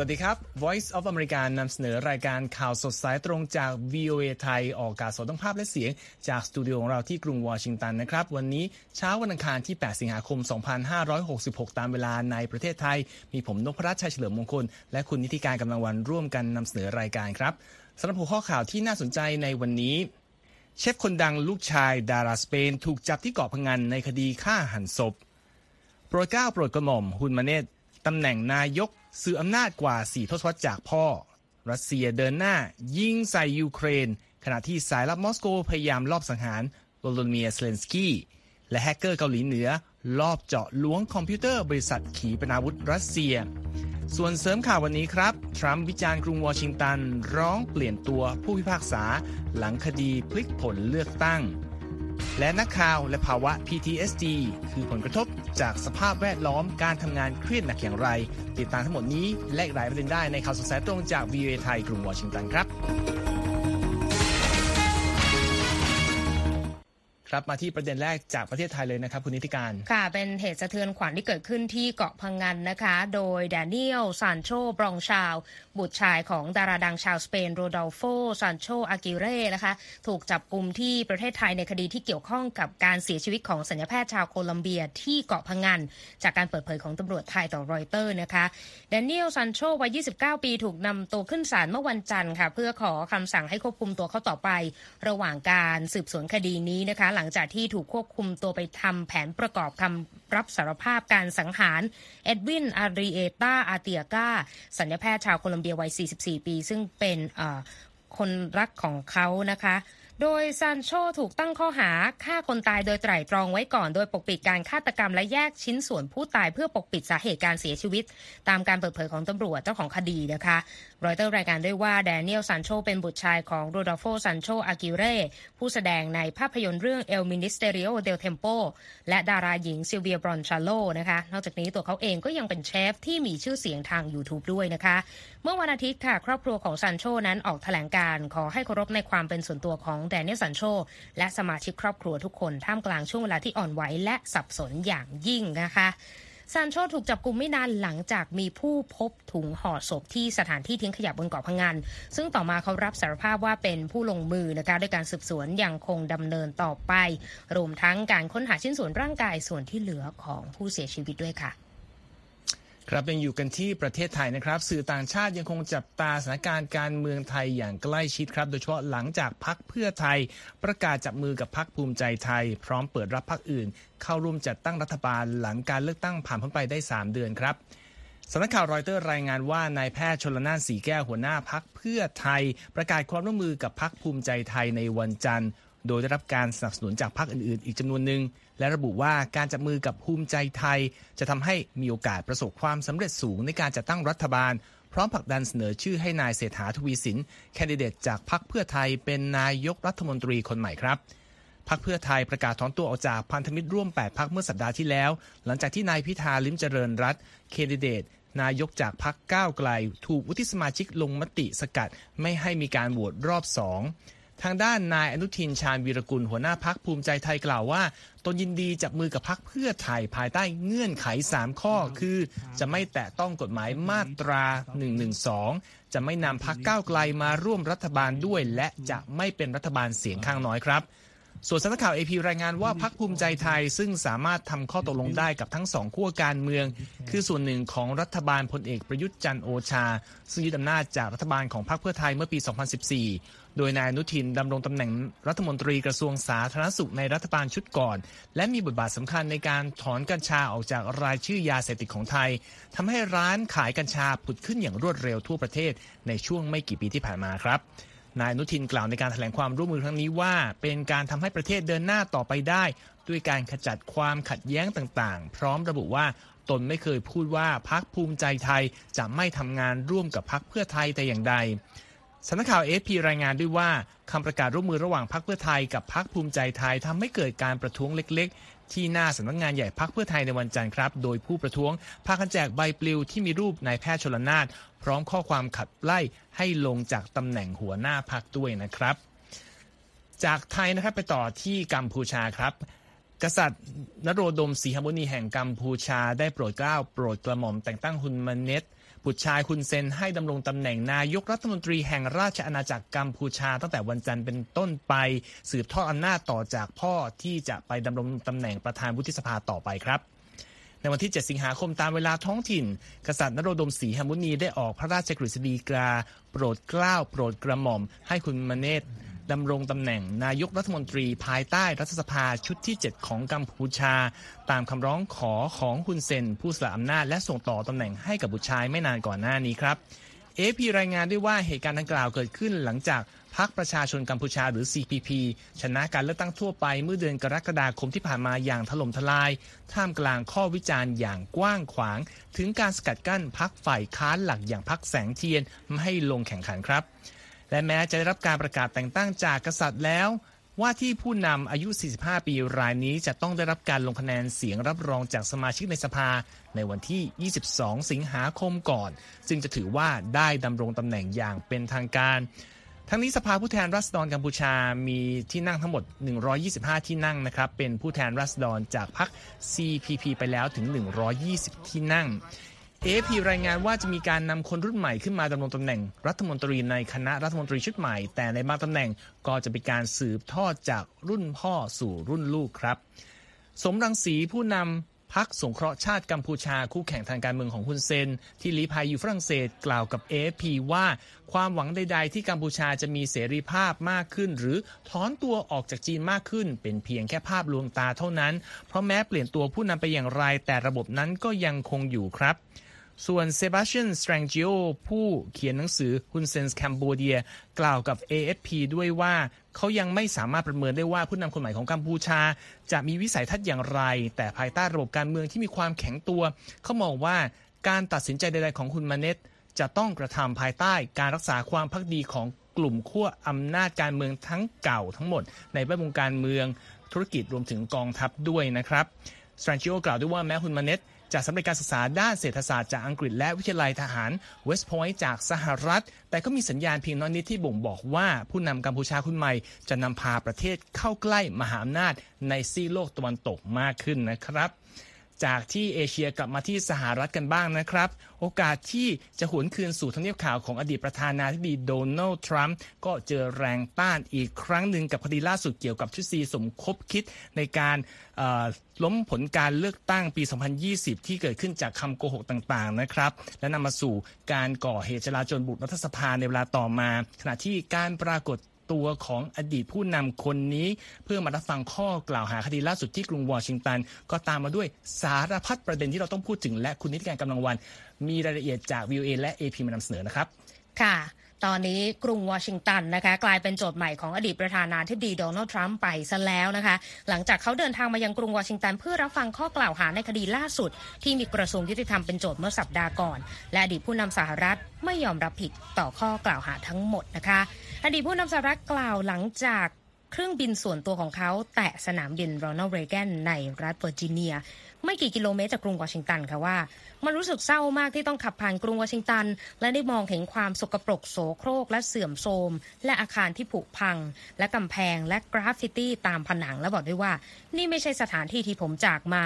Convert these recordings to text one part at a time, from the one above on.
สวัสดีครับ Voice of America นำเสนอรายการข่าวสดสายตรงจาก VOA ไทย ออกอากาศสดทั้งภาพและเสียง จากสตูดิโอของเราที่กรุงวอชิงตันนะครับ วันนี้เช้าวันอังคารที่ 8 สิงหาคม 2566 ตามเวลาในประเทศไทย มีผมนพรัชชัยเฉลิมมงคล และคุณนิติการกำลังวันร่วมกันนำเสนอรายการครับสำหรับหัวข้อข่าวที่น่าสนใจในวันนี้เชฟคนดังลูกชายดาราสเปน ถูกจับที่เกาะพังงานในคดีฆ่าหันศพ โปรดเกล้าโปรดกระหม่อมฮุนมาเนตตำแหน่งนายก สืบอำนาจกว่า 4 ทศวรรษจากพ่อ รัสเซียเดินหน้า ยิงใส่ยูเครน ขณะที่สายลับมอสโกพยายามลอบสังหารโวโลดีเมียร์เซเลนสกี้ และแฮกเกอร์เกาหลีเหนือ ลอบเจาะล้วงคอมพิวเตอร์บริษัทขีปนาวุธรัสเซีย ส่วนเสริมข่าววันนี้ครับ ทรัมป์วิจารณ์กรุงวอชิงตัน ร้องเปลี่ยนตัวผู้พิพากษา หลังคดีพลิกผลเลือกตั้ง และนักข่าวและภาวะ PTSD คือผลกระทบจากสภาพแวดล้อมการทำงานเครียดหนักอย่างไร ติดตามทั้งหมดนี้และหลายประเด็นได้ในข่าวสดสายตรงจาก VOA ไทยกรุงวอชิงตันครับ ครับมาที่ประเด็นแรกจากประเทศไทยเลยนะครับคุณนิติการ ค่ะ เป็นเหตุสะเทือนขวัญที่เกิดขึ้นที่เกาะพังงันนะคะ โดยแดเนียลซานโชบรองชาว บุตรชายของดาราดังชาวสเปนโรดัลโฟซานโชอากิเร่นะคะถูกจับกลุ่มที่ประเทศไทยในคดีที่เกี่ยวข้องกับการเสียชีวิตของศัลยแพทย์ชาวโคลัมเบียที่เกาะพะงันจากการเปิดเผยของตำรวจไทยต่อรอยเตอร์นะคะแดเนียลซานโชวัย 29 ปีถูกนำตัวขึ้นศาลเมื่อวันจันทร์ค่ะเพื่อขอคำสั่งให้ควบคุมตัวเขาต่อไป ระหว่างการสืบสวนคดีนี้นะคะหลังจากที่ถูกควบคุมตัวไปทำแผนประกอบคำรับสารภาพการสังหารเอ็ดวินอาริเอตาอาเตียกาศัลยแพทย์ชาวโคลัมเบียวัย 44 ปี ซึ่งเป็นคนรักของเขานะคะโดยซานโชถูกตั้งข้อหาฆ่าคนตายโดยไตร่ตรองไว้ก่อนโดยปกปิดการฆาตกรรมและแยกชิ้นส่วนผู้ตายเพื่อปกปิดสาเหตุการเสียชีวิต ตามการเปิดเผยของตำรวจเจ้าของคดีนะคะ รอยเตอร์รายงานด้วยว่าแดเนียลซานโชเป็นบุตรชายของโรดอลโฟซานโชอากิเร่ผู้แสดงในภาพยนตร์เรื่อง El Ministerio del Tiempo และดาราหญิงซิลเวียบรอนชาโลนะคะนอกจากนี้ตัวเขาเองก็ยังเป็นเชฟที่มีชื่อเสียงทาง YouTube ด้วยนะคะ เมื่อวันอาทิตย์ค่ะ ครอบครัวของซานโชนั้นออกแถลงการขอให้เคารพในความเป็นส่วนตัวของแดเนียลซานโชและสมาชิกครอบครัวทุกคนท่ามกลางช่วงเวลาที่อ่อนไหวและสับสนอย่างยิ่งนะคะ ซานโชถูกจับกลุ่มไม่นานหลังจากมีผู้พบถุงห่อศพที่สถานที่ทิ้งขยะบนเกาะพังงาน ซึ่งต่อมาเขารับสารภาพว่าเป็นผู้ลงมือนะคะด้วยการสืบสวนยังคงดำเนินต่อไป รวมทั้งการค้นหาชิ้นส่วนร่างกายส่วนที่เหลือของผู้เสียชีวิตด้วยค่ะ ครับยังอยู่กันที่ประเทศไทยนะครับ สื่อต่างชาติยังคงจับตาสถานการณ์การเมืองไทยอย่างใกล้ชิดครับ โดยเฉพาะหลังจากพักเพื่อไทย ประกาศจับมือกับพักภูมิใจไทย พร้อมเปิดรับพักอื่น เข้าร่วมจัดตั้งรัฐบาลหลังการเลือกตั้งผ่านพ้นไปได้ 3 เดือนครับสำนักข่าวรอยเตอร์รายงานว่านายแพทย์ชนลนานสีแก้วหัวหน้าพักเพื่อไทย ประกาศความร่วมมือกับพักภูมิใจไทยในวันจันทร์ โดยได้รับการสนับสนุนจากพรรคอื่นๆ อีกจำนวนหนึ่ง และระบุว่าการจับมือกับภูมิใจไทย จะทำให้มีโอกาสประสบความสำเร็จสูงในการจัดตั้งรัฐบาล พร้อมผลักดันเสนอชื่อให้นายเศรษฐาทวีสิน แคนดิเดตจากพรรคเพื่อไทยเป็นนายกรัฐมนตรีคนใหม่ครับพรรคเพื่อไทยประกาศถอนตัวออกจากพันธมิตรร่วม 8 พรรคเมื่อสัปดาห์ที่แล้ว หลังจากที่นายพิธาลิมเจริญรัตน์แคนดิเดต นายกจากพรรคก้าวไกล ถูกวุฒิสมาชิกลงมติสกัด ไม่ให้มีการโหวตรอบสอง ทางด้านนายอนุทินชาญวีรกุลหัวหน้าพักภูมิใจไทยกล่าวว่า ตนยินดีจับมือกับพักเพื่อไทยภายใต้เงื่อนไข 3 ข้อคือ จะไม่แตะต้องกฎหมายมาตรา 112 จะไม่นำพักก้าวไกลมาร่วมรัฐบาลด้วย และจะไม่เป็นรัฐบาลเสียงข้างน้อยครับ ส่วนสำนักข่าวเอพีรายงานว่าพักภูมิใจไทยซึ่งสามารถทำข้อตกลงได้กับทั้งสองขั้วการเมือง คือส่วนหนึ่งของรัฐบาลพลเอกประยุทธ์จันโอชา ซึ่งยึดอำนาจจากรัฐบาลของพรรคเพื่อไทยเมื่อปี 2014 โดยนายอนุทินดำรงตำแหน่งรัฐมนตรีกระทรวงสาธารณสุขในรัฐบาลชุดก่อน และมีบทบาทสำคัญในการถอนกัญชาออกจากรายชื่อยาเสพติดของไทยทำให้ร้านขายกัญชาผุดขึ้นอย่างรวดเร็วทั่วประเทศในช่วงไม่กี่ปีที่ผ่านมาครับ นายนุทินกล่าวในการแถลงความร่วมมือครั้งนี้ว่า เป็นการทำให้ประเทศเดินหน้าต่อไปได้ ด้วยการขจัดความขัดแย้งต่างๆ พร้อมระบุว่าตนไม่เคยพูดว่าพักภูมิใจไทยจะไม่ทำงานร่วมกับพักเพื่อไทยแต่อย่างใด สำนักข่าวเอฟพีรายงานด้วยว่าคำประกาศร่วมมือระหว่างพรรคเพื่อไทยกับพรรคภูมิใจไทยทำให้เกิดการประท้วงเล็ก ๆ ที่หน้าสำนักงานใหญ่พรรคเพื่อไทยในวันจันทร์ครับ โดยผู้ประท้วงพากันแจกใบปลิวที่มีรูปนายแพทย์ชลนานพร้อมข้อความขับไล่ให้ลงจากตำแหน่งหัวหน้าพรรคด้วยนะครับ จากไทยนะครับไปต่อที่กัมพูชาครับกษัตริย์นโรดมศรีหมุนีแห่งกัมพูชาได้โปรดเกล้าโปรดกระหม่อมแต่งตั้งฮุนมาเนต บุตรชายคุณเซนให้ดำรงตำแหน่งนายกรัฐมนตรีแห่งราชอาณาจักรกัมพูชา ตั้งแต่วันจันทร์เป็นต้นไป สืบทอดอำนาจต่อจากพ่อที่จะไปดำรงตำแหน่งประธานวุฒิสภาต่อไปครับในวันที่ 7 สิงหาคมตามเวลาท้องถิ่น กษัตริย์นโรดมศรีหมุนีได้ออกพระราชกฤษฎีกา โปรดเกล้าโปรดกระหม่อม ให้คุณมเนต ดำรงตำแหน่งนายกรัฐมนตรีภายใต้รัฐสภาชุดที่ 7 ของกัมพูชา ตามคำร้องขอของคุณเซน ผู้สละอำนาจและส่งต่อตำแหน่งให้กับบุตรชายไม่นานก่อนหน้านี้ครับเอพีรายงานด้วยว่าเหตุการณ์ดังกล่าวเกิดขึ้นหลังจากพรรคประชาชนกัมพูชาหรือ CPP ชนะการเลือกตั้งทั่วไปเมื่อเดือนกรกฎาคมที่ผ่านมาอย่างถล่มทลาย ท่ามกลางข้อวิจารณ์อย่างกว้างขวาง ถึงการสกัดกั้นพรรคฝ่ายค้านหลักอย่างพรรคแสงเทียนไม่ให้ลงแข่งขันครับ และแม้จะได้รับการประกาศแต่งตั้งจากกษัตริย์แล้ว ว่าที่ผู้นำอายุ 45 ปีรายนี้จะต้องได้รับการลงคะแนนเสียงรับรองจากสมาชิกในสภา ในวันที่ 22 สิงหาคมก่อน ซึ่งจะถือว่าได้ดำรงตำแหน่งอย่างเป็นทางการทั้งนี้สภาผู้แทนราษฎรกัมพูชา มีที่นั่งทั้งหมด 125 ที่นั่งนะครับ เป็นผู้แทนราษฎรจากพรรค CPP ไปแล้วถึง 120 ที่นั่ง AFP รายงานว่าจะมีการนำคนรุ่นใหม่ขึ้นมาดำรงตำแหน่งรัฐมนตรีในคณะรัฐมนตรีชุดใหม่ แต่ในบางตำแหน่งก็จะเป็นการสืบทอดจากรุ่นพ่อสู่รุ่นลูกครับ สมรังสีผู้นำพักสงเคราะห์ชาติกัมพูชาคู่แข่งทางการเมืองของฮุนเซน ที่ลี้ภัยอยู่ฝรั่งเศสกล่าวกับ AFP ว่า ความหวังใด ๆ ที่กัมพูชาจะมีเสรีภาพมากขึ้น หรือถอนตัวออกจากจีนมากขึ้น เป็นเพียงแค่ภาพลวงตาเท่านั้น เพราะแม้เปลี่ยนตัวผู้นำไปอย่างไรแต่ระบบนั้นก็ยังคงอยู่ครับ ส่วนเซบาสเตียนสแตรงจิโอผู้เขียนหนังสือ Hun Sen's Cambodia กล่าวกับ AFP ด้วยว่าเขายังไม่สามารถประเมินได้ว่าผู้นำคนใหม่ของกัมพูชา จะมีวิสัยทัศน์อย่างไร แต่ภายใต้ระบบการเมืองที่มีความแข็งตัว เขามองว่าการตัดสินใจใดๆของฮุนมาเนตจะต้องกระทำภายใต้การรักษาความภักดีของกลุ่มขั้วอำนาจการเมืองทั้งเก่าทั้งหมด ในแวดวงการเมืองธุรกิจรวมถึงกองทัพด้วยนะครับสแตรงจิโอกล่าวด้วยว่าแม้คุณมาเนต จากสำเร็จการศึกษาด้านเศรษฐศาสตร์จากอังกฤษและวิทยาลัยทหารเวสต์พอยต์จากสหรัฐ แต่ก็มีสัญญาณเพียงน้อยนิดที่บ่งบอกว่าผู้นำกัมพูชาคนใหม่ จะนำพาประเทศเข้าใกล้มหาอำนาจในซีโลกตะวันตกมากขึ้นนะครับ จากที่เอเชียกลับมาที่สหรัฐกันบ้างนะครับ โอกาสที่จะหวนคืนสู่ทำเนียบข่าวของอดีตประธานาธิบดีโดนัลด์ทรัมป์ก็เจอแรงต้านอีกครั้งหนึ่งกับคดีล่าสุดเกี่ยวกับทฤษฎีสมคบคิดในการล้มผลการเลือกตั้งปี 2020 ที่เกิดขึ้นจากคำโกหกต่างๆนะครับ และนำมาสู่การก่อเหตุจลาจลบุกรัฐสภาในเวลาต่อมา ขณะที่การปรากฏ ตัวของอดีตผู้นำคนนี้ เพื่อมารับฟังข้อกล่าวหาคดีล่าสุดที่กรุงวอชิงตัน ก็ตามมาด้วยสารพัดประเด็นที่เราต้องพูดถึงและคุณนิติการกำลังวัน มีรายละเอียดจาก VOA และ AP มานำเสนอนะครับ ค่ะ ตอนนี้กรุงวอชิงตันนะคะกลายเป็นโจทย์ใหม่ของอดีตประธานาธิบดีโดนัลด์ทรัมป์ไปซะแล้วนะคะ หลังจากเขาเดินทางมายังกรุงวอชิงตันเพื่อรับฟังข้อกล่าวหาในคดีล่าสุด ที่มีกระทรวงยุติธรรมเป็นโจทย์เมื่อสัปดาห์ก่อน และอดีตผู้นำสหรัฐไม่ยอมรับผิดต่อข้อกล่าวหาทั้งหมดนะคะ อดีตผู้นำสหรัฐกล่าวหลังจากเครื่องบินส่วนตัวของเขาแตะสนามบินโรนัลด์เรแกนในรัฐเวอร์จิเนีย ไม่กี่กิโลเมตรจากกรุงวอชิงตันค่ะว่า มันรู้สึกเศร้ามากที่ต้องขับผ่านกรุงวอชิงตัน และได้มองเห็นความสกปรกโสโครกและเสื่อมโทรม และอาคารที่ผุพัง และกำแพงและกราฟฟิตี้ตามผนังและบอกด้วยว่า นี่ไม่ใช่สถานที่ที่ผมจากมา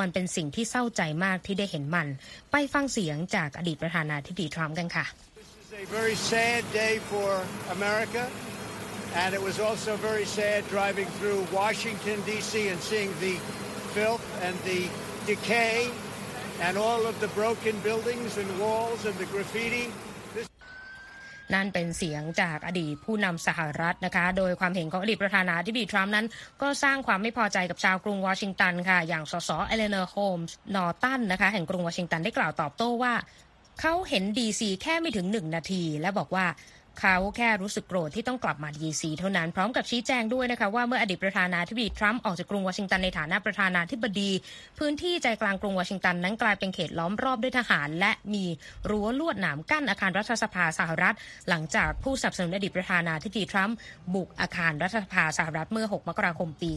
มันเป็นสิ่งที่เศร้าใจมากที่ได้เห็นมัน ไปฟังเสียงจากอดีตประธานาธิบดีทรัมป์กันค่ะ a very sad day for America, and it was also very sad driving through Washington, D.C., and seeing the filth and the decay and all of the broken buildings and walls and the graffiti. นั่นเป็นเสียงจากอดีตผู้นำสหรัฐนะคะ โดยความเห็นของอดีตประธานาธิบดีทรัมป์นั้น ก็สร้างความไม่พอใจกับชาวกรุงวอชิงตันค่ะ อย่างสสเอเลนอร์โฮมส์นอร์ตันนะคะ แห่งกรุงวอชิงตันได้กล่าวตอบโต้ว่า เขาเห็นดีซีแค่ไม่ถึงหนึ่งนาที และบอกว่า เขาแค่รู้สึกโกรธที่ต้องกลับมาดีซีเท่านั้น พร้อมกับชี้แจงด้วยนะคะว่าเมื่ออดีตประธานาธิบดีทรัมป์ออกจากกรุงวอชิงตันในฐานะประธานาธิบดี พื้นที่ใจกลางกรุงวอชิงตันนั้นกลายเป็นเขตล้อมรอบด้วยทหาร และมีรั้วลวดหนามกั้นอาคารรัฐสภาสหรัฐ หลังจากผู้สนับสนุนอดีตประธานาธิบดีทรัมป์บุกอาคารรัฐสภาสหรัฐเมื่อ 6 มกราคมปี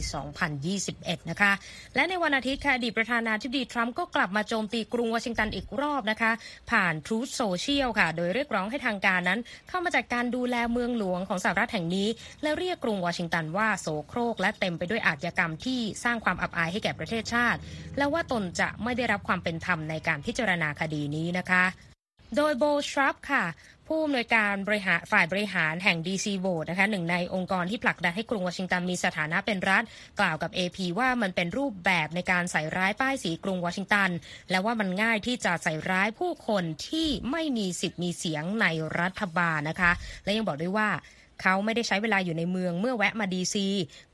2021 นะคะ และในวันอาทิตย์ค่ะอดีตประธานาธิบดีทรัมป์ก็กลับมาโจมตีกรุงวอชิงตันอีกรอบนะคะ ผ่าน Truth Social ค่ะ โดยเรียกร้องให้ทางการนั้นเข้ามาจัดการดูแลเมืองหลวงของสหรัฐแห่งนี้ และเรียกกรุงวอชิงตันว่าโสโครก และเต็มไปด้วยอาชญากรรมที่สร้างความอับอายให้แก่ประเทศชาติ และว่าตนจะไม่ได้รับความเป็นธรรมในการพิจารณาคดีนี้นะคะ โดยโบชรับค่ะ ผู้อำนวยการบริหารฝ่ายบริหารแห่ง DC v o t นะคะหนึ่งในองค์กรที่ผลักดันให้กรุงวอชิงตันมีสถานะเป็นรัฐ กล่าวกับ AP ว่ามันเป็นรูปแบบในการใส่ร้ายป้ายสีกรุงวอชิงตัน และว่ามันง่ายที่จะใส่ร้ายผู้คนที่ไม่มีสิทธิ์มีเสียงในรัฐบาลนะคะ และยังบอกด้วยว่า เขาไม่ได้ใช้เวลาอยู่ในเมืองเมื่อแวะมาดีซี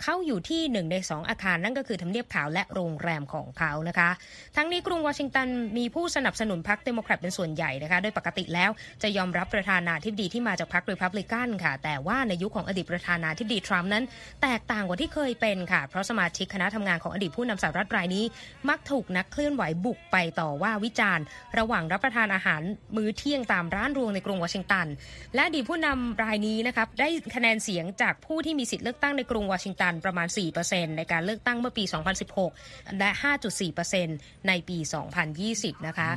เขาอยู่ที่หนึ่งในสองอาคารนั่นก็คือทำเนียบขาวและโรงแรมของเขานะคะ ทั้งนี้กรุงวอชิงตันมีผู้สนับสนุนพรรคเดโมแครตเป็นส่วนใหญ่นะคะโดยปกติแล้วจะยอมรับประธานาธิบดีที่มาจากพรรครีพับลิกันค่ะ แต่ว่าในยุคของอดีตประธานาธิบดีทรัมป์นั้น แตกต่างกว่าที่เคยเป็นค่ะ เพราะสมาชิกคณะทำงานของอดีตผู้นำสหรัฐรายนี้ มักถูกนักเคลื่อนไหวบุกไปต่อว่าวิจารณ์ ระหว่างรับประทานอาหารมื้อเที่ยงตามร้านรวงในกรุงวอชิงตัน และอดีตผู้นำรายนี้นะครับได้คะแนนเสียงจากผู้ที่มีสิทธิ์เลือกตั้งในกรุงวอชิงตันประมาณ 4%ในการเลือกตั้งเมื่อปี 2016 และ 5.4%ในปี 2020 นะคะ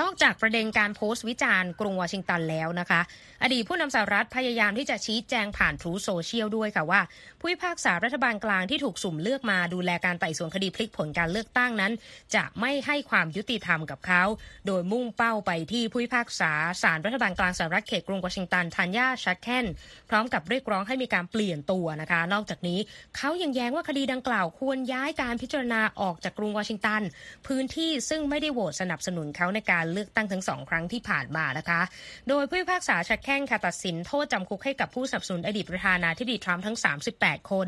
นอกจากประเด็นการโพสต์วิจารณ์กรุงวอชิงตันแล้วนะคะ อดีตผู้นำสหรัฐพยายามที่จะชี้แจงผ่านทรูโซเชียลด้วยค่ะว่า ผู้พิพากษารัฐบาลกลางที่ถูกสุ่มเลือกมาดูแลการไต่สวนคดีพลิกผลการเลือกตั้งนั้น จะไม่ให้ความยุติธรรมกับเขา โดยมุ่งเป้าไปที่ผู้พิพากษาศาลรัฐบาลกลางสหรัฐเขตกรุงวอชิงตันทันยาชักแคนพร้อมกับเรียกร้องให้มีการเปลี่ยนตัวนะคะ นอกจากนี้เขายังแย้งว่าคดีดังกล่าวควรย้ายการพิจารณาออกจากกรุงวอชิงตันพื้นที่ซึ่งไม่ได้โหวตสนับสนุนเขาในการเลือกตั้งทั้งสองครั้งที่ผ่านมานะคะ โดยผู้พิพากษาชักแข้งค่ะตัดสินโทษจำคุกให้กับผู้สนับสนุนอดีตประธานาธิบดีทรัมป์ทั้ง 38 คน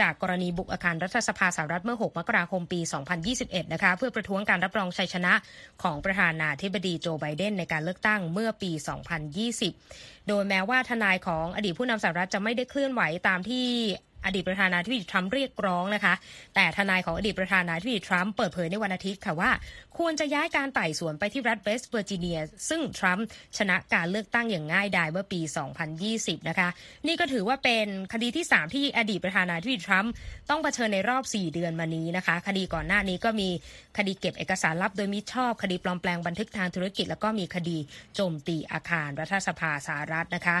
จากกรณีบุกอาคารรัฐสภาสหรัฐเมื่อ 6 มกราคมปี 2021 นะคะ เพื่อประท้วงการรับรองชัยชนะของประธานาธิบดีโจไบเดนในการเลือกตั้งเมื่อปี 2020 โดยแม้ว่าทนายของอดีตผู้นำสหรัฐจะไม่ได้เคลื่อนไหวตามที่ อดีตประธานาธิบดีทรัมป์เรียกร้องนะคะ แต่ทนายของอดีตประธานาธิบดีทรัมป์เปิดเผยในวันอาทิตย์ค่ะว่า ควรจะย้ายการไต่สวนไปที่รัฐเวสต์เวอร์จิเนีย ซึ่งทรัมป์ชนะการเลือกตั้งอย่างง่ายดายเมื่อปี 2020 นะคะ นี่ก็ถือว่าเป็นคดีที่ 3 ที่อดีตประธานาธิบดีทรัมป์ต้องเผชิญในรอบ 4 เดือนมานี้นะคะ คดีก่อนหน้านี้ก็มีคดีเก็บเอกสารลับโดยมิชอบ คดีปลอมแปลงบันทึกทางธุรกิจ แล้วก็มีคดีโจมตีอาคารรัฐสภาสหรัฐนะคะ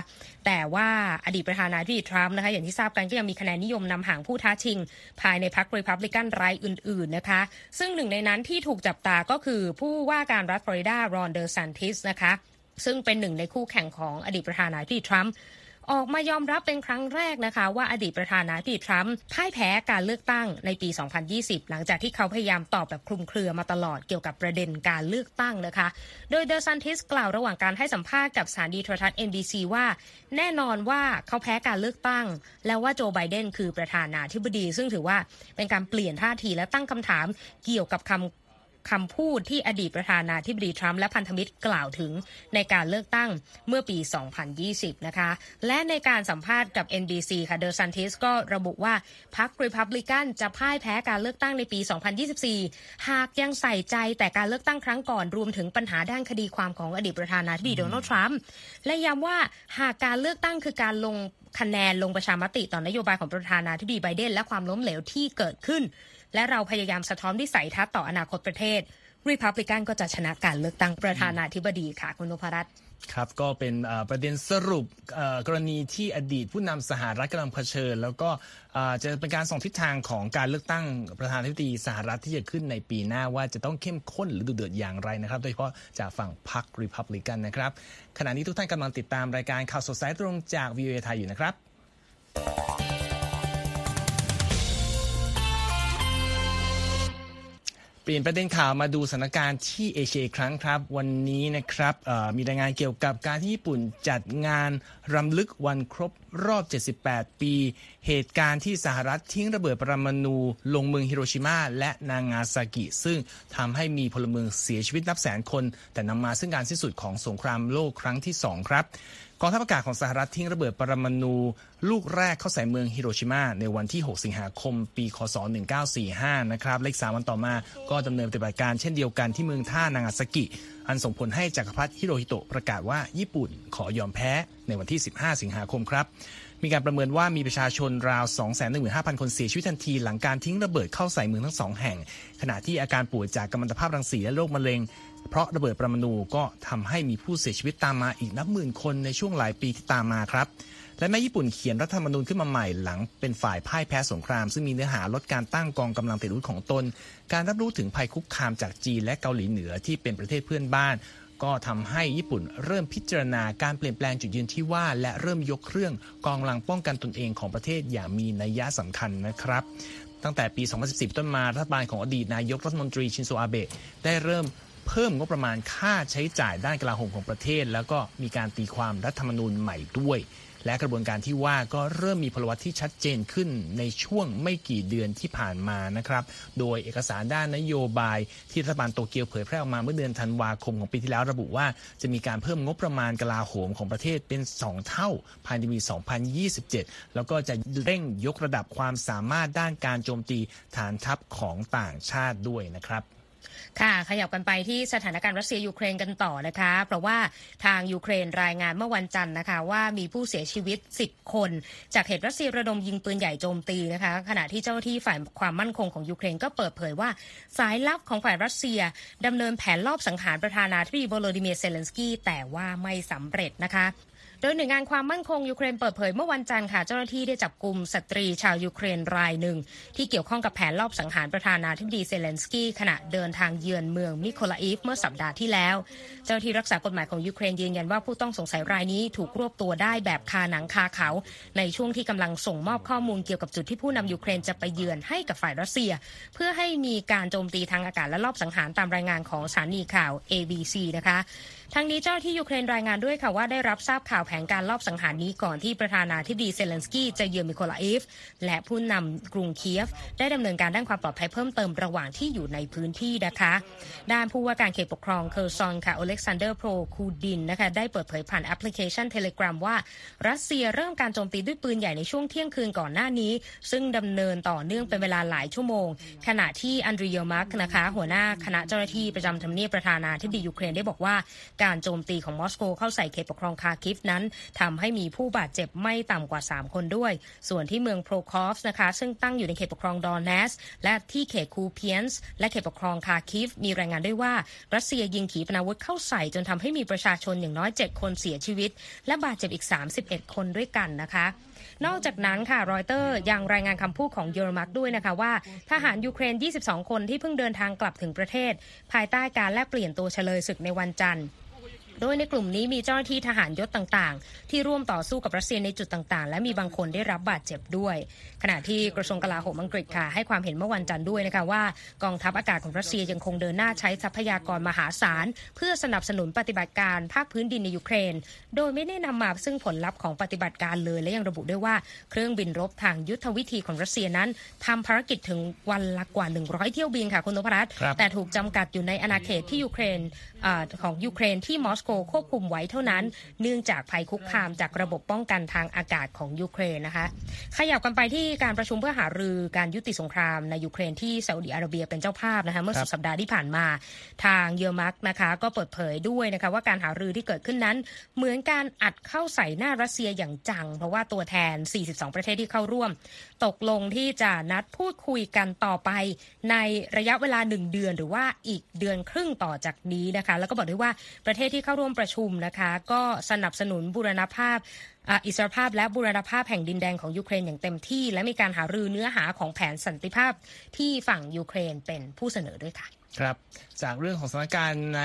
แต่ว่าอดีตประธานาธิบดีทรัมป์นะคะอย่างที่ทราบกันก็ยังมีคะแนนนิยมนำห่างผู้ท้าชิง ภายในพรรครีพับลิกันรายอื่น ๆ นะคะ ซึ่งหนึ่งในนั้นที่ถูกจับตาก็คือผู้ว่าการรัฐฟลอริดารอนเดอร์ซันติสนะคะ ซึ่งเป็นหนึ่งในคู่แข่งของอดีตประธานาธิบดีทรัมป์ ออกมายอมรับเป็นครั้งแรกนะคะ ว่าอดีตประธานาธิบดีทรัมป์พ่ายแพ้การเลือกตั้งในปี 2020 หลังจากที่เขาพยายามตอบแบบคลุมเครือมาตลอดเกี่ยวกับประเด็นการเลือกตั้งนะคะ โดยเดอซันติสกล่าวระหว่างการให้สัมภาษณ์กับสถานีโทรทัศน์ NBC ว่า แน่นอนว่าเขาแพ้การเลือกตั้ง แล้วว่าโจไบเดนคือประธานาธิบดี ซึ่งถือว่าเป็นการเปลี่ยนท่าทีและตั้งคำถามเกี่ยวกับคำ คำพูดที่อดีตประธานาธิบดีทรัมป์และพันธมิตรกล่าวถึงในการเลือกตั้งเมื่อปี 2020 นะคะ และในการสัมภาษณ์กับ NBC ค่ะเดอร์ซันติสก็ระบุว่าพรรครีพับลิกันจะพ่ายแพ้การเลือกตั้งในปี 2024 หากยังใส่ใจแต่การเลือกตั้งครั้งก่อนรวมถึงปัญหาด้านคดีความของอดีตประธานาธิบดีโดนัลด์ทรัมป์และย้ำว่าหากการเลือกตั้งคือการลงคะแนนลงประชามติต่อนโยบายของประธานาธิบดีไบเดนและความล้มเหลวที่เกิดขึ้น และเราพยายามสะท้อนวิสัยทัศน์ต่ออนาคตประเทศรีพับลิกันก็จะชนะการเลือกตั้งประธานาธิบดีค่ะคุณนพรัตน์ครับก็เป็นประเด็นสรุปกรณีที่อดีตผู้นำสหรัฐกำลังเผชิญ แล้วก็จะเป็นการส่งทิศทางของการเลือกตั้งประธานาธิบดีสหรัฐที่จะขึ้นในปีหน้าว่าจะต้องเข้มข้นหรือดุเดือดอย่างไรนะครับ โดยเฉพาะจากฝั่งพรรครีพับลิกันนะครับ ขณะนี้ทุกท่านกำลังติดตามรายการข่าวสดสายตรงจากวิวเอไทยอยู่นะครับ เปลี่ยนประเด็นข่าวมาดูสถานการณ์ที่เอเชียครั้งครับ วันนี้นะครับมีรายงานเกี่ยวกับการที่ญี่ปุ่นจัดงานรำลึกวันครบรอบ 78 ปี เหตุการณ์ที่สหรัฐทิ้งระเบิดปรมาณูลงเมืองฮิโรชิมาและนางาซากิ ซึ่งทำให้มีพลเมืองเสียชีวิตนับแสนคน แต่นำมาซึ่งการสิ้นสุดของสงครามโลกครั้งที่ 2 ครับ องทัพอากาศของสหรัฐทิ้งระเบิดปรมาณูลูกแรกเข้าใส่เมืองฮิโรชิมาในวันที่ 6 สิงหาคม ปี คศ 1945 นะครับเลขสามวันต่อมาก็ดำเนินปฏิบัติการเช่นเดียวกันที่เมืองท่านางาซากิ อันส่งผลให้จักรพรรดิฮิโรฮิโตะประกาศว่าญี่ปุ่นขอยอมแพ้ในวันที่ 15 สิงหาคมครับ มีการประเมินว่ามีประชาชนราว 215,000 คนเสียชีวิตทันที หลังการทิ้งระเบิดเข้าใส่เมืองทั้งสองแห่ง ขณะที่อาการป่วยจากกัมมันตภาพรังสีและโรคมะเร็ง เพราะระเบิดปรมาณูก็ทำให้มีผู้เสียชีวิตตามมาอีกนับหมื่นคนในช่วงหลายปีที่ตามมาครับและแม้ญี่ปุ่นเขียนรัฐธรรมนูญขึ้นมาใหม่หลังเป็นฝ่ายพ่ายแพ้สงคราม ซึ่งมีเนื้อหาลดการตั้งกองกำลังติดอาวุธของตน การรับรู้ถึงภัยคุกคามจากจีนและเกาหลีเหนือที่เป็นประเทศเพื่อนบ้าน ก็ทำให้ญี่ปุ่นเริ่มพิจารณาการเปลี่ยนแปลงจุดยืนที่ว่า และเริ่มยกเครื่องกองกำลังป้องกันตนเองของประเทศอย่างมีนัยยะสำคัญนะครับ ตั้งแต่ปี 2014 ต้นมารัฐบาลของอดีตนายกรัฐมนตรีชินโซอาเบะได้เริ่มเพิ่มงบประมาณค่าใช้จ่ายด้านกลาโหมของประเทศ แล้วก็มีการตีความรัฐธรรมนูญใหม่ด้วย และกระบวนการที่ว่าก็เริ่มมีพลวัตที่ชัดเจนขึ้นในช่วงไม่กี่เดือนที่ผ่านมานะครับ โดยเอกสารด้านนโยบายที่รัฐบาลโตเกียวเผยแพร่ออกมาเมื่อเดือนธันวาคมของปีที่แล้วระบุว่า จะมีการเพิ่มงบประมาณกลาโหมของประเทศเป็น 2 เท่าภายในปี 2027 แล้วก็จะเร่งยกระดับความสามารถด้านการโจมตีฐานทัพของต่างชาติด้วยนะครับ ค่ะ ขยับกันไปที่สถานการณ์รัสเซียยูเครนกันต่อนะคะ เพราะว่าทางยูเครนรายงานเมื่อวันจันทร์นะคะว่ามีผู้เสียชีวิต 10 คน จากเหตุรัสเซียระดมยิงปืนใหญ่โจมตีนะคะ ขณะที่เจ้าหน้าที่ฝ่ายความมั่นคงของยูเครนก็เปิดเผยว่าสายลับของฝ่ายรัสเซียดำเนินแผนลอบสังหารประธานาธิบดีโวโลดิเมียร์เซเลนสกี้แต่ว่าไม่สำเร็จนะคะ โดยหน่วยงานความมั่นคงยูเครนเปิดเผยเมื่อวันจันทร์ค่ะเจ้าหน้าที่ได้จับกลุ่มสตรีชาวยูเครนรายหนึ่ง ที่เกี่ยวข้องกับแผนลอบสังหารประธานาธิบดีเซเลนสกี้ขณะเดินทางเยือนเมืองมิโคลาอีฟเมื่อสัปดาห์ที่แล้ว เจ้าหน้าที่รักษากฎหมายของยูเครนยืนยันว่าผู้ต้องสงสัยรายนี้ถูกรวบตัวได้แบบคาหนังคาเขา ในช่วงที่กำลังส่งมอบข้อมูลเกี่ยวกับจุดที่ผู้นำยูเครนจะไปเยือนให้กับฝ่ายรัสเซีย เพื่อให้มีการโจมตีทางอากาศและลอบสังหารตามรายงานของสถานีข่าว ABC นะคะ ทั้งนี้เจ้าหน้าที่ยูเครนรายงานด้วยค่ะว่าได้รับทราบข่าวแผนการลอบสังหารนี้ก่อนที่ประธานาธิบดีเซเลนสกี้จะเยือนมิโคลาอีฟและผู้นำกรุงเคียฟ ได้ดำเนินการด้านความปลอดภัยเพิ่มเติมระหว่างที่อยู่ในพื้นที่นะคะ ด้านผู้ว่าการเขตปกครองเคอร์ซอนค่ะอเล็กซานเดอร์โปรคูดินนะคะได้เปิดเผยผ่านแอปพลิเคชัน Telegram ว่ารัสเซียเริ่มการโจมตีด้วยปืนใหญ่ในช่วงเที่ยงคืนก่อนหน้านี้ ซึ่งดำเนินต่อเนื่องเป็นเวลาหลายชั่วโมง ขณะที่อันดรีเยอร์มักนะคะ หัวหน้าคณะเจ้าหน้าที่ประจำทำเนียบประธานาธิบดียูเครนได้บอกว่าการโจมตีของมอสโกเข้าใส่เขตปกครองคาร์คิฟนั้นทำให้มีผู้บาดเจ็บไม่ต่ำกว่า 3 คนด้วย ส่วนที่เมืองโปครอฟสก์นะคะ ซึ่งตั้งอยู่ในเขตปกครองโดเนตสก์ และที่เขตคูเปียนสก์และเขตปกครองคาร์คิฟ มีรายงานด้วยว่ารัสเซียยิงขีปนาวุธเข้าใส่จนทำให้มีประชาชนอย่างน้อย 7 คนเสียชีวิต และบาดเจ็บอีก 31 คนด้วยกันนะคะนอกจากนั้นค่ะรอยเตอร์ยังรายงานคำพูดของเยอร์มักด้วยนะคะว่าทหารยูเครน 22 คนที่เพิ่งเดินทางกลับถึงประเทศ ภายใต้การแลกเปลี่ยนตัวเชลยศึกในวันจันทร์ โดยในกลุ่มนี้มีเจ้าหน้าที่ทหารยศต่างๆ ที่ร่วมต่อสู้กับรัสเซียในจุดต่างๆ และมีบางคนได้รับบาดเจ็บด้วย ขณะที่กระทรวงกลาโหมอังกฤษค่ะให้ความเห็นเมื่อวันจันทร์ด้วยนะคะว่ากองทัพอากาศของรัสเซียยังคงเดินหน้าใช้ทรัพยากรมหาศาล เพื่อสนับสนุนปฏิบัติการภาคพื้นดินในยูเครน โดยไม่ได้นำมาซึ่งผลลัพธ์ของปฏิบัติการเลย และยังระบุด้วยว่าเครื่องบินรบทางยุทธวิธีของรัสเซียนั้นทำภารกิจถึงวันละกว่า 100 เที่ยวบินค่ะคุณนพรัตน์ครับแต่ถูกจำกัดอยู่ในอาณาเขตที่ยูเครนอาของยูเครนที่มอสโกควบคุมไว้เท่านั้น เนื่องจากภัยคุกคามจากระบบป้องกันทางอากาศของยูเครนนะคะ ขยับกันไปที่การประชุมเพื่อหารือการยุติสงครามในยูเครนที่ซาอุดิอาระเบียเป็นเจ้าภาพนะคะเมื่อสุดสัปดาห์ที่ผ่านมาทางเยอรมักนะคะ ก็เปิดเผยด้วยนะคะว่าการหารือที่เกิดขึ้นนั้น เหมือนการอัดเข้าใส่หน้ารัสเซียอย่างจัง เพราะว่าตัวแทน 42 ประเทศที่เข้าร่วม ตกลงที่จะนัดพูดคุยกันต่อไป ในระยะเวลาหนึ่งเดือนหรือว่าอีกเดือนครึ่งต่อจากนี้นะคะ แล้วก็บอกด้วยว่าประเทศที่เข้าร่วมประชุมนะคะ ก็สนับสนุนบูรณภาพอิสรภาพและบูรณภาพแห่งดินแดนของยูเครนอย่างเต็มที่ และมีการหารือเนื้อหาของแผนสันติภาพที่ฝั่งยูเครนเป็นผู้เสนอด้วยค่ะครับจากเรื่องของสถานการณ์ใน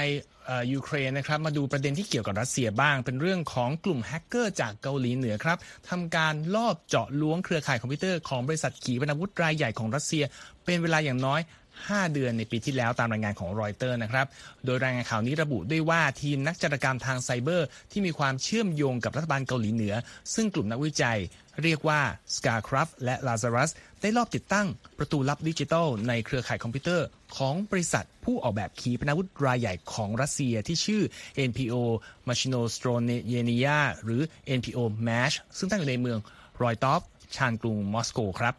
ยูเครนนะครับมาดูประเด็นที่เกี่ยวกับรัสเซียบ้าง เป็นเรื่องของกลุ่มแฮกเกอร์จากเกาหลีเหนือครับทำการลอบเจาะล้วงเครือข่ายคอมพิวเตอร์ของบริษัทขีปนาวุธรายใหญ่ของรัสเซีย เป็นเวลาอย่างน้อย 5 เดือนในปีที่แล้วตามรายงานของรอยเตอร์นะครับ โดยรายงานข่าวนี้ระบุด้วยว่าทีมนักจารกรรมทางไซเบอร์ ที่มีความเชื่อมโยงกับรัฐบาลเกาหลีเหนือ ซึ่งกลุ่มนักวิจัยเรียกว่า ScarCruft และ Lazarus ได้ลอบติดตั้งประตูลับดิจิทัล ในเครือข่ายคอมพิวเตอร์ของบริษัทผู้ออกแบบขีปนาวุธรายใหญ่ของรัสเซียที่ชื่อ NPO Machino s t r o n e n i a หรือ NPO MASH ซึ่งตั้งอยู่ในเมืองรอยตอฟชานกรุงมอสโกครับ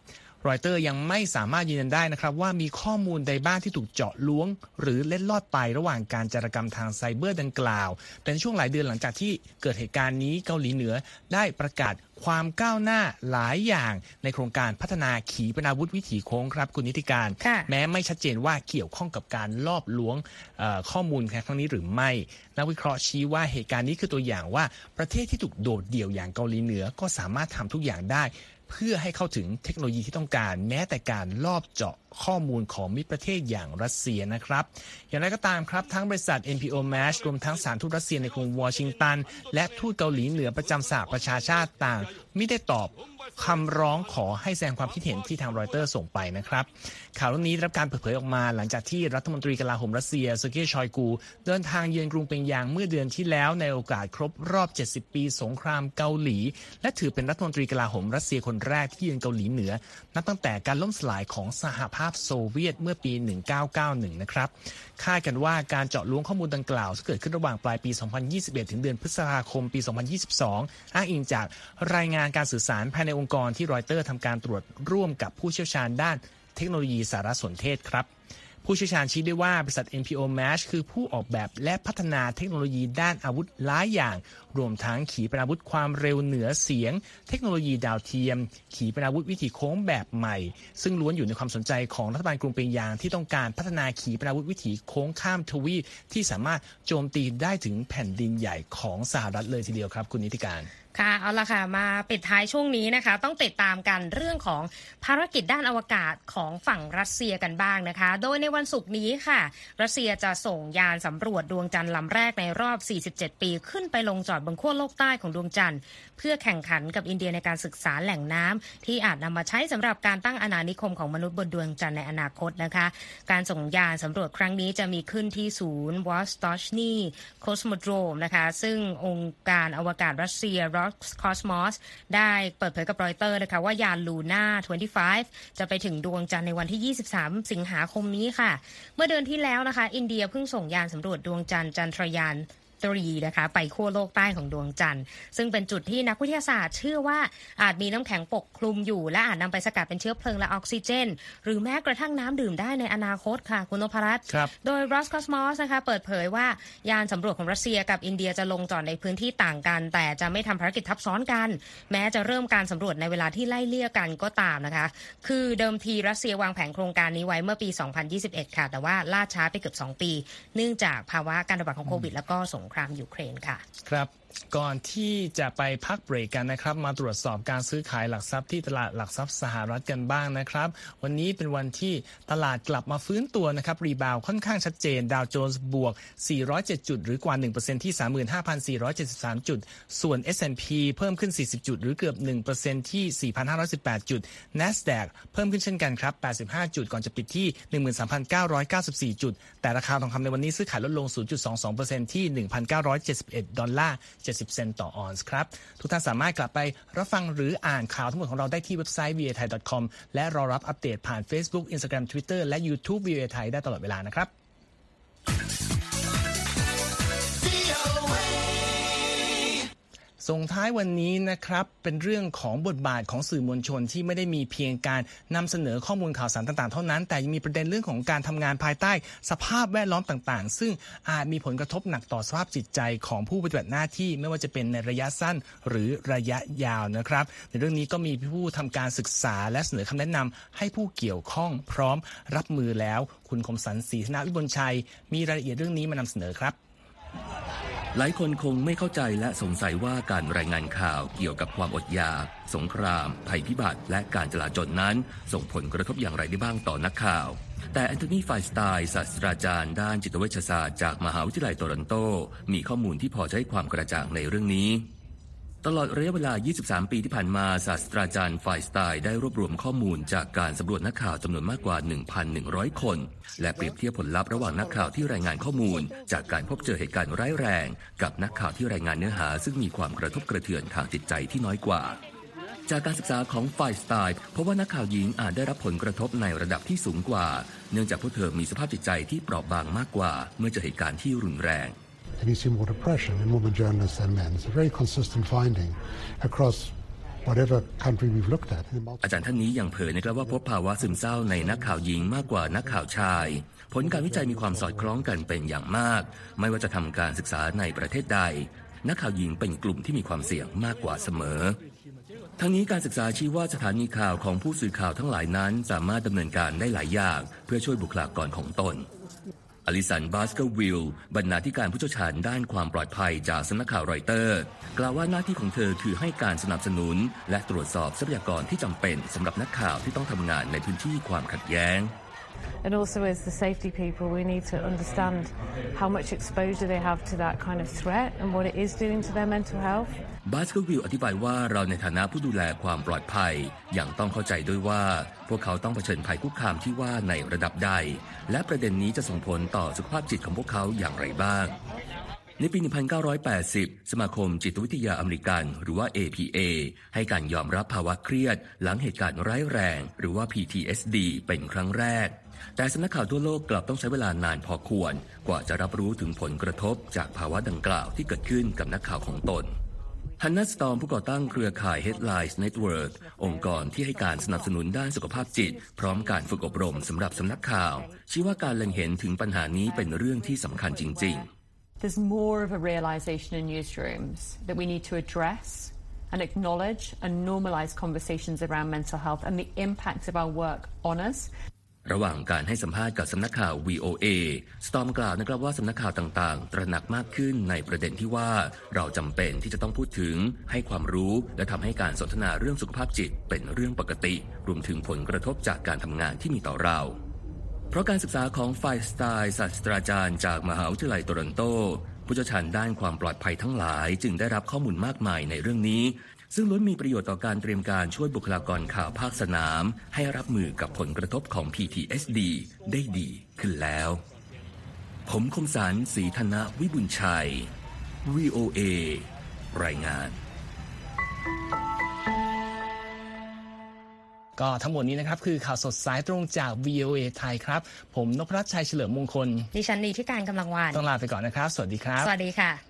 รอยเตอร์ยังไม่สามารถยืนยันได้นะครับว่ามีข้อมูลใดบ้างที่ถูกเจาะล้วง หรือเล็ดลอดไประหว่างการจารกรรมทางไซเบอร์ดังกล่าวแต่ในช่วงหลายเดือนหลังจากที่เกิดเหตุการณ์นี้เกาหลีเหนือได้ประกาศความก้าวหน้าหลายอย่างในโครงการพัฒนาขีปนาวุธวิถีโค้งครับ คุณนิติการค่ะแม้ไม่ชัดเจนว่าเกี่ยวข้องกับการลอบล้วงเอ่อข้อมูลครั้งนี้หรือไม่ นักวิเคราะห์ชี้ว่าเหตุการณ์นี้คือตัวอย่างว่าประเทศที่ถูกโดดเดี่ยวอย่างเกาหลีเหนือก็สามารถทำทุกอย่างได้ เพื่อให้เข้าถึงเทคโนโลยีที่ต้องการ แม้แต่การลอบเจาะข้อมูลของมิตรประเทศอย่างรัสเซียนะครับ อย่างไรก็ตามครับ ทั้งบริษัท NPO Mash รวมทั้งสถานทูตรัสเซียในกรุงวอชิงตัน และทูตเกาหลีเหนือประจำสหประชาชาติต่าง ไม่ได้ตอบคำร้องขอให้แสดงความคิดเห็นที่ทางรอยเตอร์ส่งไปนะครับ ข่าวเรื่องนี้ได้รับการเปิดเผยออกมา หลังจากที่รัฐมนตรีกลาโหมรัสเซียเซอร์เกย์ชอยกู เดินทางเยือนกรุงเปียงยางเมื่อเดือนที่แล้วในโอกาสครบรอบ 70 ปีสงครามเกาหลี และถือเป็นรัฐมนตรีกลาโหมรัสเซียคนแรกที่เยือนเกาหลีเหนือ นับตั้งแต่การล่มสลายของสหภาพโซเวียตเมื่อปี 1991 นะครับ คาดกันว่าการเจาะล้วงข้อมูลดังกล่าวจะเกิดขึ้นระหว่างปลายปี 2021 ถึงเดือนพฤษภาคม ปี 2022 อ้างอิงจากรายงานการสื่อสารภายในองค์กรที่รอยเตอร์ทำการตรวจร่วมกับผู้เชี่ยวชาญด้านเทคโนโลยีสารสนเทศครับ ผู้เชี่ยวชาญชี้ได้ว่าบริษัท NPO Match คือผู้ออกแบบและพัฒนาเทคโนโลยีด้านอาวุธหลายอย่าง รวมทั้งขีปนาวุธความเร็วเหนือเสียง เทคโนโลยีดาวเทียม ขีปนาวุธวิถีโค้งแบบใหม่ ซึ่งล้วนอยู่ในความสนใจของรัฐบาลกรุงเปียงยางที่ต้องการพัฒนาขีปนาวุธวิถีโค้งข้ามทวีปที่สามารถโจมตีได้ถึงแผ่นดินใหญ่ของสหรัฐเลยทีเดียวครับ คุณนิติการ ค่ะเอาละค่ะมาปิดท้ายช่วงนี้นะคะ ต้องติดตามกันเรื่องของภารกิจด้านอวกาศของฝั่งรัสเซียกันบ้างนะคะ โดยในวันศุกร์นี้ค่ะ รัสเซียจะส่งยานสำรวจดวงจันทร์ลำแรกในรอบ 47 ปีขึ้นไปลงจอดบนขั้วโลกใต้ของดวงจันทร์ เพื่อแข่งขันกับอินเดียในการศึกษาแหล่งน้ำที่อาจนำมาใช้สำหรับการตั้งอาณานิคมของมนุษย์บนดวงจันทร์ในอนาคตนะคะ การส่งยานสำรวจครั้งนี้จะมีขึ้นที่ศูนย์วอสตอชนีโคสโมโดรมนะคะซึ่งองค์การอวกาศรัสเซีย Roscosmos ได้เปิดเผยกับรอยเตอร์นะคะว่ายานลูน่า 25 จะไปถึงดวงจันทร์ในวันที่ 23 สิงหาคมนี้ค่ะ เมื่อเดือนที่แล้วนะคะ อินเดียเพิ่งส่งยานสำรวจดวงจันทร์จันทรยาน ตรีนะคะไปขั้วโลกใต้ของดวงจันทร์ ซึ่งเป็นจุดที่นักวิทยาศาสตร์ เชื่อว่าอาจมีน้ำแข็งปกคลุมอยู่ และอาจนำไปสกัดเป็นเชื้อเพลิงและออกซิเจน หรือแม้กระทั่งน้ำดื่มได้ในอนาคตค่ะคุณนพรัตน์ครับโดย Roscosmos นะคะเปิดเผยว่ายานสำรวจของรัสเซียกับอินเดียจะลงจอดในพื้นที่ต่างกัน แต่จะไม่ทำภารกิจทับซ้อนกัน แม้จะเริ่มการสำรวจในเวลาที่ไล่เลี่ยกันก็ตามนะคะ คือเดิมทีรัสเซียวางแผนโครงการนี้ไว้เมื่อปี 2021 ค่ะ แต่ว่าล่าช้าไปเกือบ 2 ปี เนื่องจากภาวะการระบาดของโควิด แล้วก็สงงครามยูเครนค่ะ ครับก่อนที่จะไปพักเบรกกันนะครับ มาตรวจสอบการซื้อขายหลักทรัพย์ที่ตลาดหลักทรัพย์สหรัฐกันบ้างนะครับ วันนี้เป็นวันที่ตลาดกลับมาฟื้นตัวนะครับ รีบาวค่อนข้างชัดเจน ดาวโจนส์บวก 407 จุด หรือกว่า 1%ที่ 35,473 จุด ส่วน S&P เพิ่มขึ้น 40 จุด หรือเกือบ 1%ที่ 4,518 จุด NASDAQ เพิ่มขึ้นเช่นกันครับ 85 จุดก่อนจะปิดที่ 13,994 จุด แต่ราคาทองคำในวันนี้ซื้อขายลดลง 0.22%ที่ 1,971 ดอลลาร์70 เซนต์ต่อออนซ์ครับ ทุกท่านสามารถกลับไปรับฟังหรืออ่านข่าวทั้งหมดของเราได้ที่เว็บไซต์ VOA Thai com และรอรับอัปเดตผ่าน Facebook Instagram Twitter และ YouTube v a thai ได้ตลอดเวลานะครับ ส่งท้ายวันนี้นะครับเป็นเรื่องของบทบาทของสื่อมวลชนที่ไม่ได้มีเพียงการนำเสนอข้อมูลข่าวสารต่างๆ เท่านั้น แต่ยังมีประเด็นเรื่องของการทำงานภายใต้ สภาพแวดล้อมต่างๆ ซึ่งอาจมีผลกระทบหนักต่อสภาพจิตใจของผู้ปฏิบัติหน้าที่ไม่ว่าจะเป็นในระยะสั้นหรือระยะยาวนะครับ ในเรื่องนี้ก็มีผู้ทำการศึกษาและเสนอคำแนะนำให้ผู้เกี่ยวข้องพร้อมรับมือแล้ว คุณคมสันศรีธนาวิบลชัย มีรายละเอียดเรื่องนี้มานำเสนอครับ หลายคนคงไม่เข้าใจและสงสัยว่าการรายงานข่าวเกี่ยวกับความอดอยาก สงคราม ภัยพิบัติและการจลาจลนั้น ส่งผลกระทบอย่างไรได้บ้างต่อนักข่าว แต่แอนโทนีไฟสไตน์ศาสตราจารย์ด้านจิตเวชศาสตร์จากมหาวิทยาลัยโตรอนโต มีข้อมูลที่พอจะให้ความกระจ่างในเรื่องนี้ ตลอดระยะเวลา 23 ปีที่ผ่านมาศาสตราจารย์ไฟสไตน์ได้รวบรวมข้อมูลจากการสำรวจนักข่าวจำนวนมากกว่า 1,100 คน และเปรียบเทียบผลลัพธ์ระหว่างนักข่าวที่รายงานข้อมูล จากการพบเจอเหตุการณ์ร้ายแรง กับนักข่าวที่รายงานเนื้อหา ซึ่งมีความกระทบกระเทือนทางจิตใจที่น้อยกว่า จากการศึกษาของไฟสไตล์พบว่านักข่าวหญิงอาจได้รับผลกระทบในระดับที่สูงกว่า เนื่องจากพวกเธอมีสภาพจิตใจที่เปราะบางมากกว่า เมื่อเจอเหตุการณ์ที่รุนแรง and you see more depression in women journalists than men. It's a very consistent finding across whatever country we've looked at. อาจารย์ท่านนี้ยังเผยนะครับว่าพบภาวะซึมเศร้าในนักข่าวหญิงมากกว่านักข่าวชาย ผลการวิจัยมีความสอดคล้องกันเป็นอย่างมาก ไม่ว่าจะทำการศึกษาในประเทศใด นักข่าวหญิงเป็นกลุ่มที่มีความเสี่ยงมากกว่าเสมอ ทั้งนี้การศึกษาชี้ว่าสถานีข่าวของผู้สื่อข่าวทั้งหลายนั้น สามารถดำเนินการได้หลายอย่าง เพื่อช่วยบุคลากรของตน อลิสันบาสเกอร์วิลบรรณาธิการผู้เชี่ยวชาญด้านความปลอดภัยจากสำนักข่าวรอยเตอร์ กล่าวว่าหน้าที่ของเธอคือให้การสนับสนุน และตรวจสอบทรัพยากรที่จำเป็นสำหรับนักข่าวที่ต้องทำงานในพื้นที่ความขัดแย้ง And also, as the safety people, we need to understand how much exposure they have to that kind of threat and what it is doing to their mental health. บาสเกวิลอธิบายว่าเราในฐานะผู้ดูแลความปลอดภัยอย่างต้องเข้าใจด้วยว่า พวกเขาต้องเผชิญภัยคุกคามที่ว่าในระดับใด และประเด็นนี้จะส่งผลต่อสุขภาพจิตของพวกเขาอย่างไรบ้างในปี 1980 สมาคมจิตวิทยาอเมริกัน หรือว่า APA ให้การยอมรับภาวะเครียด หลังเหตุการณ์ร้ายแรง หรือว่า PTSD เป็นครั้งแรก แต่สำนักข่าวทั่วโลกกลับต้องใช้เวลานานพอควร กว่าจะรับรู้ถึงผลกระทบจากภาวะดังกล่าวที่เกิดขึ้นกับนักข่าวของตน ฮันนัสตอมผู้ก่อตั้งเครือข่าย Headlines Network องค์กรที่ให้การสนับสนุนด้านสุขภาพจิต พร้อมการฝึกอบรมสำหรับสำนักข่าว ชี้ว่าการเล็งเห็นถึงปัญหานี้เป็นเรื่องที่สำคัญจริง ๆ There's more of a realization in newsrooms that we need to address and acknowledge and normalize conversations around mental health and the impact of our work on us. ระหว่างการให้สัมภาษณ์กับสำนักข่าว VOA สตอมกล่าวนะครับว่าสำนักข่าวต่างๆ ตระหนักมากขึ้นในประเด็นที่ว่าเราจำเป็นที่จะต้องพูดถึง ให้ความรู้และทำให้การสนทนาเรื่องสุขภาพจิตเป็นเรื่องปกติ รวมถึงผลกระทบจากการทำงานที่มีต่อเราเพราะการศึกษาของฝ่ายสไตล์ศาสตราจารย์จากมหาวิทยาลัยโตรอนโต ผู้เชี่ยวชาญด้านความปลอดภัยทั้งหลาย จึงได้รับข้อมูลมากมายในเรื่องนี้ ซึ่งล้วนมีประโยชน์ต่อการเตรียมการช่วยบุคลากรข่าวภาคสนาม ให้รับมือกับผลกระทบของ PTSD ได้ดีขึ้นแล้ว ผมคมสารสีธนวิบุญชัย VOA รายงาน ก็ทั้งหมดนี้นะครับ คือข่าวสดสายตรงจาก VOA ไทยครับ ผมนพรัชชัยเฉลิมมงคล ดิฉันนีที่การกำลังวาน ต้องลาไปก่อนนะครับ สวัสดีครับ สวัสดีค่ะ